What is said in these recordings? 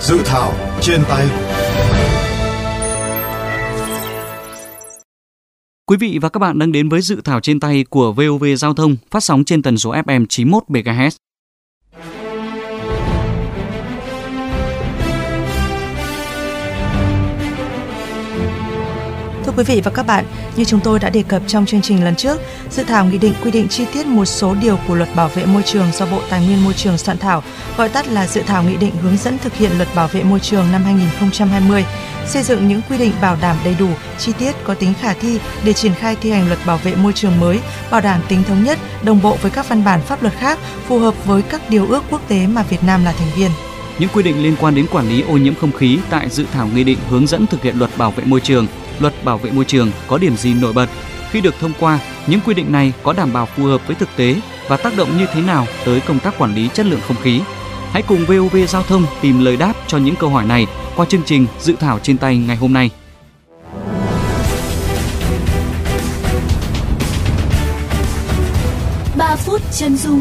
Dự thảo trên tay Quý vị và các bạn đang đến với dự thảo trên tay của VOV Giao thông phát sóng trên tần số FM 91 MHz. Quý vị và các bạn, như chúng tôi đã đề cập trong chương trình lần trước, dự thảo nghị định quy định chi tiết một số điều của luật bảo vệ môi trường do Bộ Tài nguyên Môi trường soạn thảo, gọi tắt là dự thảo nghị định hướng dẫn thực hiện luật bảo vệ môi trường năm 2020, xây dựng những quy định bảo đảm đầy đủ, chi tiết có tính khả thi để triển khai thi hành luật bảo vệ môi trường mới, bảo đảm tính thống nhất, đồng bộ với các văn bản pháp luật khác, phù hợp với các điều ước quốc tế mà Việt Nam là thành viên. Những quy định liên quan đến quản lý ô nhiễm không khí tại dự thảo nghị định hướng dẫn thực hiện luật bảo vệ môi trường luật bảo vệ môi trường có điểm gì nổi bật? Khi được thông qua, những quy định này có đảm bảo phù hợp với thực tế và tác động như thế nào tới công tác quản lý chất lượng không khí? Hãy cùng VOV Giao thông tìm lời đáp cho những câu hỏi này qua chương trình Dự thảo trên tay ngày hôm nay. Ba phút chân dung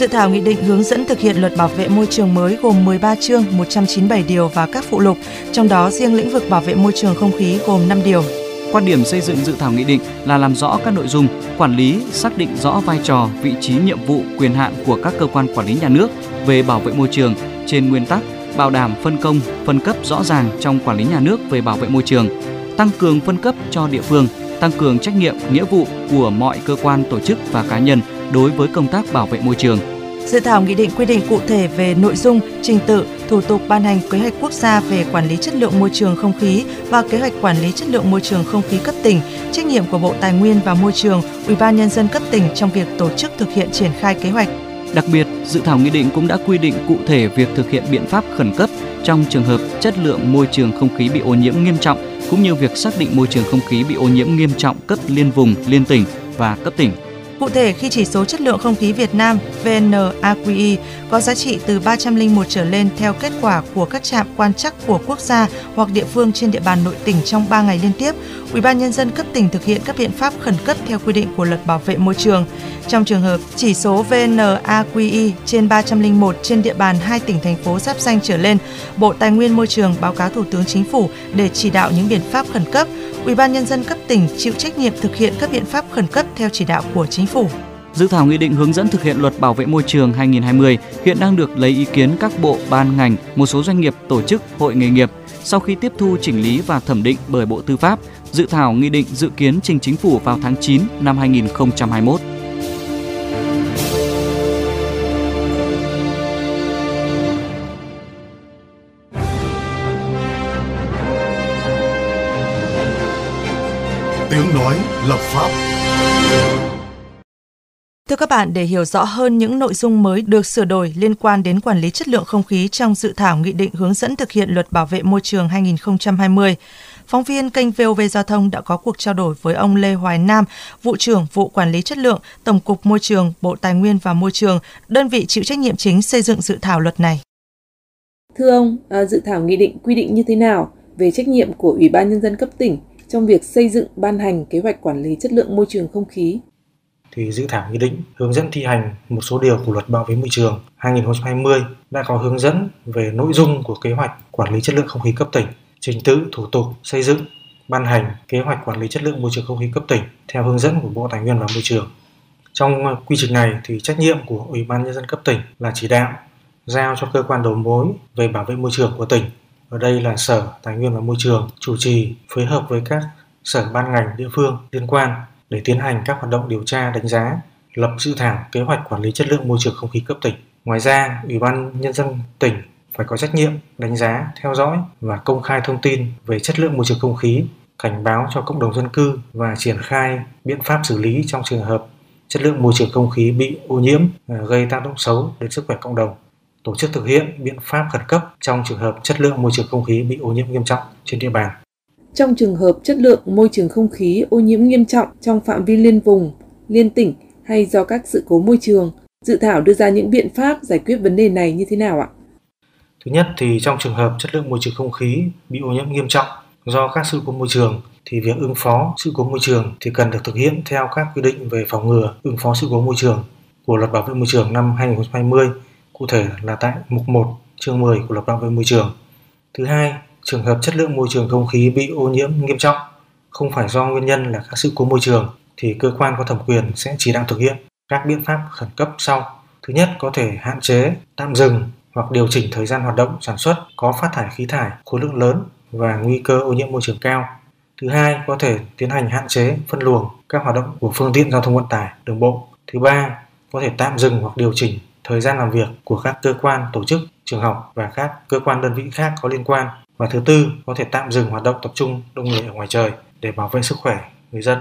Dự thảo nghị định hướng dẫn thực hiện luật bảo vệ môi trường mới gồm 13 chương, 197 điều và các phụ lục, trong đó riêng lĩnh vực bảo vệ môi trường không khí gồm 5 điều. Quan điểm xây dựng dự thảo nghị định là làm rõ các nội dung, quản lý, xác định rõ vai trò, vị trí, nhiệm vụ, quyền hạn của các cơ quan quản lý nhà nước về bảo vệ môi trường trên nguyên tắc bảo đảm phân công, phân cấp rõ ràng trong quản lý nhà nước về bảo vệ môi trường, tăng cường phân cấp cho địa phương, tăng cường trách nhiệm, nghĩa vụ của mọi cơ quan, tổ chức và cá nhân đối với công tác bảo vệ môi trường. Dự thảo nghị định quy định cụ thể về nội dung, trình tự, thủ tục ban hành kế hoạch quốc gia về quản lý chất lượng môi trường không khí và kế hoạch quản lý chất lượng môi trường không khí cấp tỉnh, trách nhiệm của Bộ Tài nguyên và Môi trường, Ủy ban nhân dân cấp tỉnh trong việc tổ chức thực hiện triển khai kế hoạch. Đặc biệt, dự thảo nghị định cũng đã quy định cụ thể việc thực hiện biện pháp khẩn cấp trong trường hợp chất lượng môi trường không khí bị ô nhiễm nghiêm trọng cũng như việc xác định môi trường không khí bị ô nhiễm nghiêm trọng cấp liên vùng, liên tỉnh và cấp tỉnh. Cụ thể, khi chỉ số chất lượng không khí Việt Nam VNAQI có giá trị từ 301 trở lên theo kết quả của các trạm quan trắc của quốc gia hoặc địa phương trên địa bàn nội tỉnh trong 3 ngày liên tiếp, Ủy ban nhân dân cấp tỉnh thực hiện các biện pháp khẩn cấp theo quy định của Luật Bảo vệ môi trường. Trong trường hợp chỉ số VNAQI trên 301 trên địa bàn hai tỉnh thành phố giáp danh trở lên, Bộ Tài nguyên Môi trường báo cáo Thủ tướng Chính phủ để chỉ đạo những biện pháp khẩn cấp Ủy ban nhân dân cấp tỉnh chịu trách nhiệm thực hiện các biện pháp khẩn cấp theo chỉ đạo của chính phủ. Dự thảo nghị định hướng dẫn thực hiện luật bảo vệ môi trường 2020 hiện đang được lấy ý kiến các bộ, ban ngành, một số doanh nghiệp, tổ chức, hội nghề nghiệp. Sau khi tiếp thu chỉnh lý và thẩm định bởi Bộ Tư pháp, dự thảo nghị định dự kiến trình chính phủ vào tháng 9 năm 2021. Tiếng nói lập pháp. Thưa các bạn, để hiểu rõ hơn những nội dung mới được sửa đổi liên quan đến quản lý chất lượng không khí trong dự thảo nghị định hướng dẫn thực hiện luật bảo vệ môi trường 2020, phóng viên kênh VOV Giao thông đã có cuộc trao đổi với ông Lê Hoài Nam, vụ trưởng vụ quản lý chất lượng, Tổng cục Môi trường, Bộ Tài nguyên và Môi trường, đơn vị chịu trách nhiệm chính xây dựng dự thảo luật này. Thưa ông, à, dự thảo nghị định quy định như thế nào về trách nhiệm của Ủy ban nhân dân cấp tỉnh trong việc xây dựng ban hành kế hoạch quản lý chất lượng môi trường không khí. Thì dự thảo nghị định hướng dẫn thi hành một số điều của luật bảo vệ môi trường 2020 đã có hướng dẫn về nội dung của kế hoạch quản lý chất lượng không khí cấp tỉnh, trình tự, thủ tục xây dựng, ban hành kế hoạch quản lý chất lượng môi trường không khí cấp tỉnh theo hướng dẫn của Bộ Tài nguyên và Môi trường. Trong quy trình này thì trách nhiệm của Ủy ban nhân dân cấp tỉnh là chỉ đạo giao cho cơ quan đầu mối về bảo vệ môi trường của tỉnh ở đây là Sở Tài nguyên và Môi trường chủ trì phối hợp với các sở ban ngành địa phương liên quan để tiến hành các hoạt động điều tra đánh giá, lập dự thảo kế hoạch quản lý chất lượng môi trường không khí cấp tỉnh. Ngoài ra, Ủy ban Nhân dân tỉnh phải có trách nhiệm đánh giá, theo dõi và công khai thông tin về chất lượng môi trường không khí, cảnh báo cho cộng đồng dân cư và triển khai biện pháp xử lý trong trường hợp chất lượng môi trường không khí bị ô nhiễm ờ, gây tác động xấu đến sức khỏe cộng đồng tổ chức thực hiện biện pháp khẩn cấp trong trường hợp chất lượng môi trường không khí bị ô nhiễm nghiêm trọng trên địa bàn. Trong trường hợp chất lượng môi trường không khí ô nhiễm nghiêm trọng trong phạm vi liên vùng, liên tỉnh hay do các sự cố môi trường, Dự thảo đưa ra những biện pháp giải quyết vấn đề này như thế nào ạ? Thứ nhất thì trong trường hợp chất lượng môi trường không khí bị ô nhiễm nghiêm trọng do các sự cố môi trường thì việc ứng phó sự cố môi trường thì cần được thực hiện theo các quy định về phòng ngừa ứng phó sự cố môi trường của Luật Bảo vệ môi trường năm 2020, cụ thể là tại mục 1 chương 10 của Luật Bảo vệ môi trường. Thứ hai, trường hợp chất lượng môi trường không khí bị ô nhiễm nghiêm trọng không phải do nguyên nhân là các sự cố môi trường thì cơ quan có thẩm quyền sẽ chỉ đạo thực hiện các biện pháp khẩn cấp sau. Thứ nhất có thể hạn chế, tạm dừng hoặc điều chỉnh thời gian hoạt động sản xuất có phát thải khí thải khối lượng lớn và nguy cơ ô nhiễm môi trường cao. Thứ hai, có thể tiến hành hạn chế, phân luồng các hoạt động của phương tiện giao thông vận tải, đường bộ. Thứ ba, có thể tạm dừng hoặc điều chỉnh thời gian làm việc của các cơ quan, tổ chức, trường học và các cơ quan đơn vị khác có liên quan. Và thứ tư, có thể tạm dừng hoạt động tập trung đông người ở ngoài trời để bảo vệ sức khỏe người dân.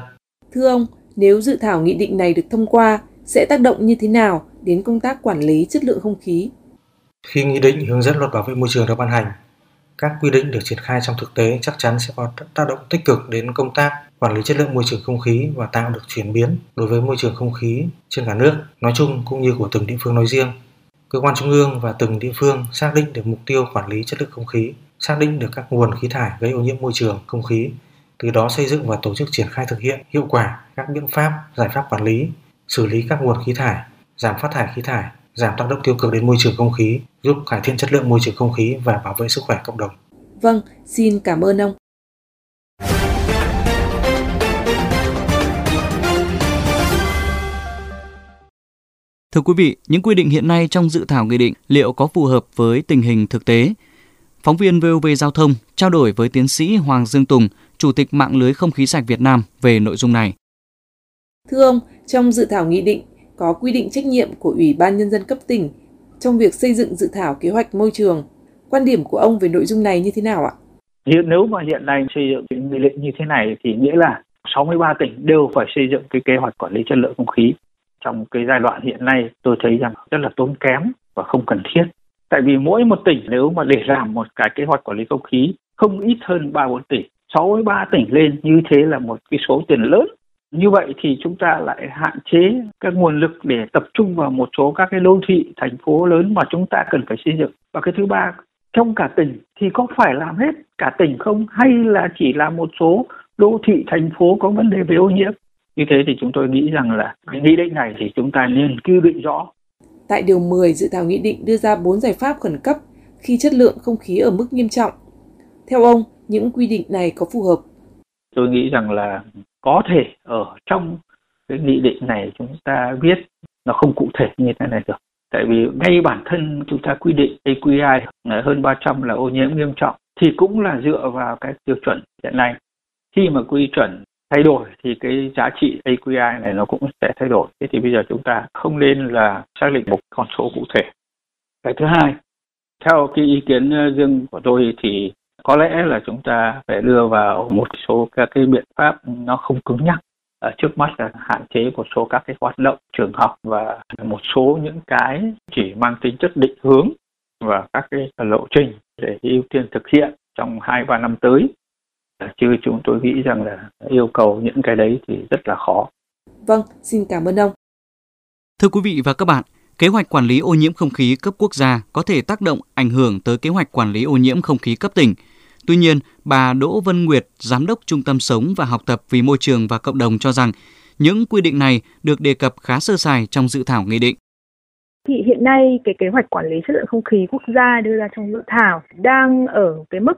Thưa ông, nếu dự thảo nghị định này được thông qua, sẽ tác động như thế nào đến công tác quản lý chất lượng không khí? Khi nghị định hướng dẫn luật bảo vệ môi trường được ban hành, các quy định được triển khai trong thực tế chắc chắn sẽ có tác động tích cực đến công tác quản lý chất lượng môi trường không khí và tạo được chuyển biến đối với môi trường không khí trên cả nước nói chung cũng như của từng địa phương nói riêng. Cơ quan trung ương và từng địa phương xác định được mục tiêu quản lý chất lượng không khí, xác định được các nguồn khí thải gây ô nhiễm môi trường không khí, từ đó xây dựng và tổ chức triển khai thực hiện hiệu quả các biện pháp, giải pháp quản lý, xử lý các nguồn khí thải, giảm phát thải khí thải, giảm tác động tiêu cực đến môi trường không khí, giúp cải thiện chất lượng môi trường không khí và bảo vệ sức khỏe cộng đồng. Vâng, xin cảm ơn ông. Thưa quý vị, những quy định hiện nay trong dự thảo nghị định liệu có phù hợp với tình hình thực tế? Phóng viên VOV Giao thông trao đổi với tiến sĩ Hoàng Dương Tùng, Chủ tịch mạng lưới không khí sạch Việt Nam về nội dung này. Thưa ông, trong dự thảo nghị định có quy định trách nhiệm của Ủy ban Nhân dân cấp tỉnh trong việc xây dựng dự thảo kế hoạch môi trường. Quan điểm của ông về nội dung này như thế nào ạ? Hiện nếu mà hiện nay xây dựng cái nghị định như thế này thì nghĩa là 63 tỉnh đều phải xây dựng cái kế hoạch quản lý chất lượng không khí. Trong cái giai đoạn hiện nay tôi thấy rằng rất là tốn kém và không cần thiết. Tại vì mỗi một tỉnh nếu mà để làm một cái kế hoạch quản lý không khí không ít hơn 3 4 tỷ, 63 tỉnh lên như thế là một cái số tiền lớn như vậy thì chúng ta lại hạn chế các nguồn lực để tập trung vào một số các cái đô thị thành phố lớn mà chúng ta cần phải xây dựng. Và cái thứ ba trong cả tỉnh thì có phải làm hết cả tỉnh không? Hay là chỉ là một số đô thị thành phố có vấn đề về ô nhiễm? Như thế thì chúng tôi nghĩ rằng là cái nghị định này thì chúng ta nên quy định rõ. Tại điều 10 dự thảo nghị định đưa ra 4 giải pháp khẩn cấp khi chất lượng không khí ở mức nghiêm trọng. Theo ông những quy định này có phù hợp? Tôi nghĩ rằng là có thể ở trong cái nghị định này chúng ta viết nó không cụ thể như thế này được. Tại vì ngay bản thân chúng ta quy định AQI hơn 300 là ô nhiễm nghiêm trọng thì cũng là dựa vào cái tiêu chuẩn hiện nay. Khi mà quy chuẩn thay đổi thì cái giá trị AQI này nó cũng sẽ thay đổi. Thế thì bây giờ chúng ta không nên là xác định một con số cụ thể. Cái thứ hai, theo cái ý kiến ờ, riêng của tôi thì có lẽ là chúng ta phải đưa vào một số các cái biện pháp nó không cứng nhắc ở trước mắt là hạn chế một số các cái hoạt động trường học và một số những cái chỉ mang tính chất định hướng và các cái lộ trình để ưu tiên thực hiện trong hai ba năm tới chứ chúng tôi nghĩ rằng là yêu cầu những cái đấy thì rất là khó. Vâng, xin cảm ơn ông. Thưa quý vị và các bạn, kế hoạch quản lý ô nhiễm không khí cấp quốc gia có thể tác động ảnh hưởng tới kế hoạch quản lý ô nhiễm không khí cấp tỉnh – Tuy nhiên, bà Đỗ Vân Nguyệt, Giám đốc Trung tâm Sống và Học tập vì Môi trường và Cộng đồng cho rằng những quy định này được đề cập khá sơ sài trong dự thảo nghị định. Thì hiện nay cái kế hoạch quản lý chất lượng không khí quốc gia đưa ra trong dự thảo đang ở cái mức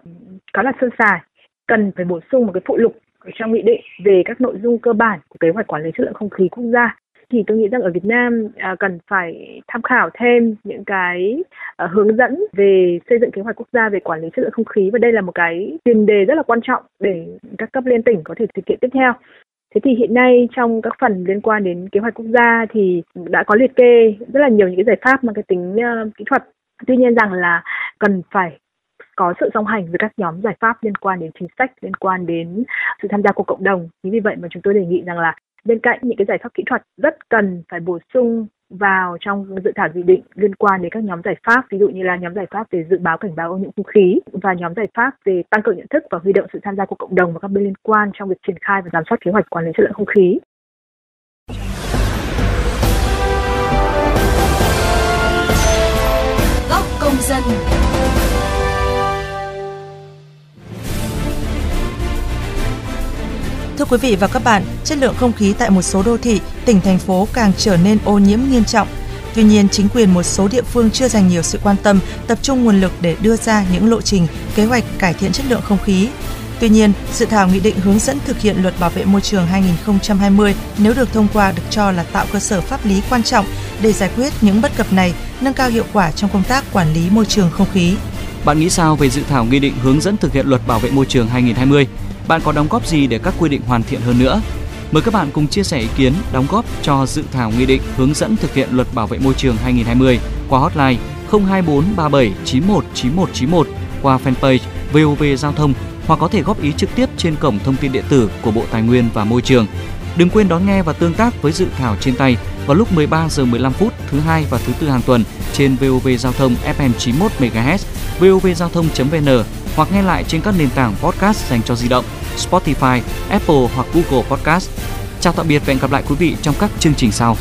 khá là sơ sài, cần phải bổ sung một cái phụ lục ở trong nghị định về các nội dung cơ bản của kế hoạch quản lý chất lượng không khí quốc gia thì tôi nghĩ rằng ở Việt Nam à, cần phải tham khảo thêm những cái à, hướng dẫn về xây dựng kế hoạch quốc gia về quản lý chất lượng không khí và đây là một cái tiền đề rất là quan trọng để các cấp liên tỉnh có thể thực hiện tiếp theo. Thế thì hiện nay trong các phần liên quan đến kế hoạch quốc gia thì đã có liệt kê rất là nhiều những cái giải pháp mang cái tính uh, kỹ thuật. Tuy nhiên rằng là cần phải có sự song hành với các nhóm giải pháp liên quan đến chính sách, liên quan đến sự tham gia của cộng đồng. Chính vì vậy mà chúng tôi đề nghị rằng là Bên cạnh những cái giải pháp kỹ thuật rất cần phải bổ sung vào trong dự thảo nghị định liên quan đến các nhóm giải pháp, ví dụ như là nhóm giải pháp về dự báo cảnh báo ô nhiễm không khí và nhóm giải pháp về tăng cường nhận thức và huy động sự tham gia của cộng đồng và các bên liên quan trong việc triển khai và giám sát kế hoạch quản lý chất lượng không khí. Góc công dân Thưa quý vị và các bạn, chất lượng không khí tại một số đô thị, tỉnh thành phố càng trở nên ô nhiễm nghiêm trọng. Tuy nhiên, chính quyền một số địa phương chưa dành nhiều sự quan tâm, tập trung nguồn lực để đưa ra những lộ trình, kế hoạch cải thiện chất lượng không khí. Tuy nhiên, dự thảo nghị định hướng dẫn thực hiện luật bảo vệ môi trường 2020 nếu được thông qua được cho là tạo cơ sở pháp lý quan trọng để giải quyết những bất cập này, nâng cao hiệu quả trong công tác quản lý môi trường không khí. Bạn nghĩ sao về dự thảo nghị định hướng dẫn thực hiện luật bảo vệ môi trường 2020? Bạn có đóng góp gì để các quy định hoàn thiện hơn nữa? Mời các bạn cùng chia sẻ ý kiến, đóng góp cho dự thảo nghị định hướng dẫn thực hiện luật bảo vệ môi trường 2020 qua hotline 024 37 91 9191 qua fanpage VOV Giao thông hoặc có thể góp ý trực tiếp trên cổng thông tin điện tử của Bộ Tài nguyên và Môi trường. Đừng quên đón nghe và tương tác với dự thảo trên tay vào lúc 13 giờ 15 phút thứ hai và thứ tư hàng tuần trên VOV Giao thông FM 91 MHz, vovgiao thông.vn hoặc nghe lại trên các nền tảng podcast dành cho di động, Spotify, Apple hoặc Google Podcast. Chào tạm biệt và hẹn gặp lại quý vị trong các chương trình sau.